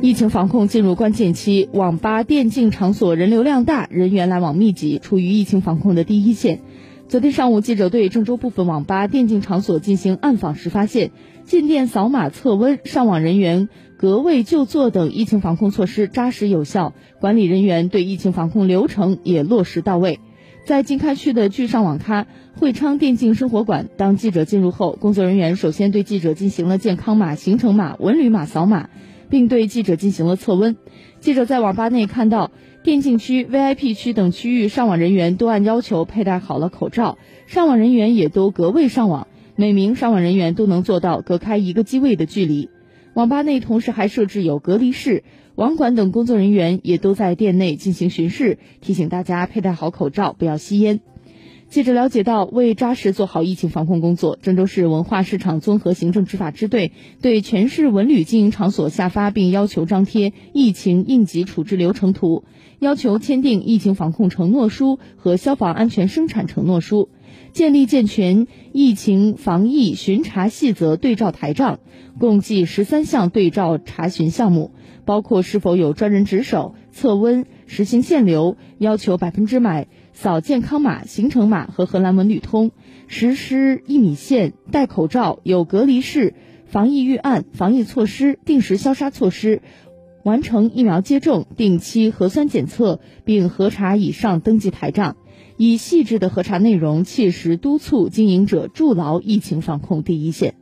疫情防控进入关键期，网吧、电竞场所人流量大，人员来往密集，处于疫情防控的第一线。昨天上午，记者对郑州部分网吧、电竞场所进行暗访时发现，进店扫码测温、上网人员隔位就坐等疫情防控措施扎实有效，管理人员对疫情防控流程也落实到位。在经开区的聚上网咖汇昌电竞生活馆，当记者进入后，工作人员首先对记者进行了健康码、行程码、文旅码扫码。并对记者进行了测温。记者在网吧内看到，电竞区、VIP 区等区域上网人员都按要求佩戴好了口罩，上网人员也都隔位上网，每名上网人员都能做到隔开一个机位的距离。网吧内同时还设置有隔离室，网管等工作人员也都在店内进行巡视，提醒大家佩戴好口罩，不要吸烟。记者了解到，为扎实做好疫情防控工作，郑州市文化市场综合行政执法支队对全市文旅经营场所下发并要求张贴疫情应急处置流程图，要求签订疫情防控承诺书和消防安全生产承诺书，建立健全疫情防疫巡查细则对照台账，共计十三项对照查询项目，包括是否有专人值守、测温、实行限流，要求百分之百。扫健康码、行程码和荷兰文旅通，实施一米线、戴口罩、有隔离室、防疫预案、防疫措施、定时消杀措施，完成疫苗接种、定期核酸检测，并核查以上登记台账，以细致的核查内容，切实督促经营者筑牢疫情防控第一线。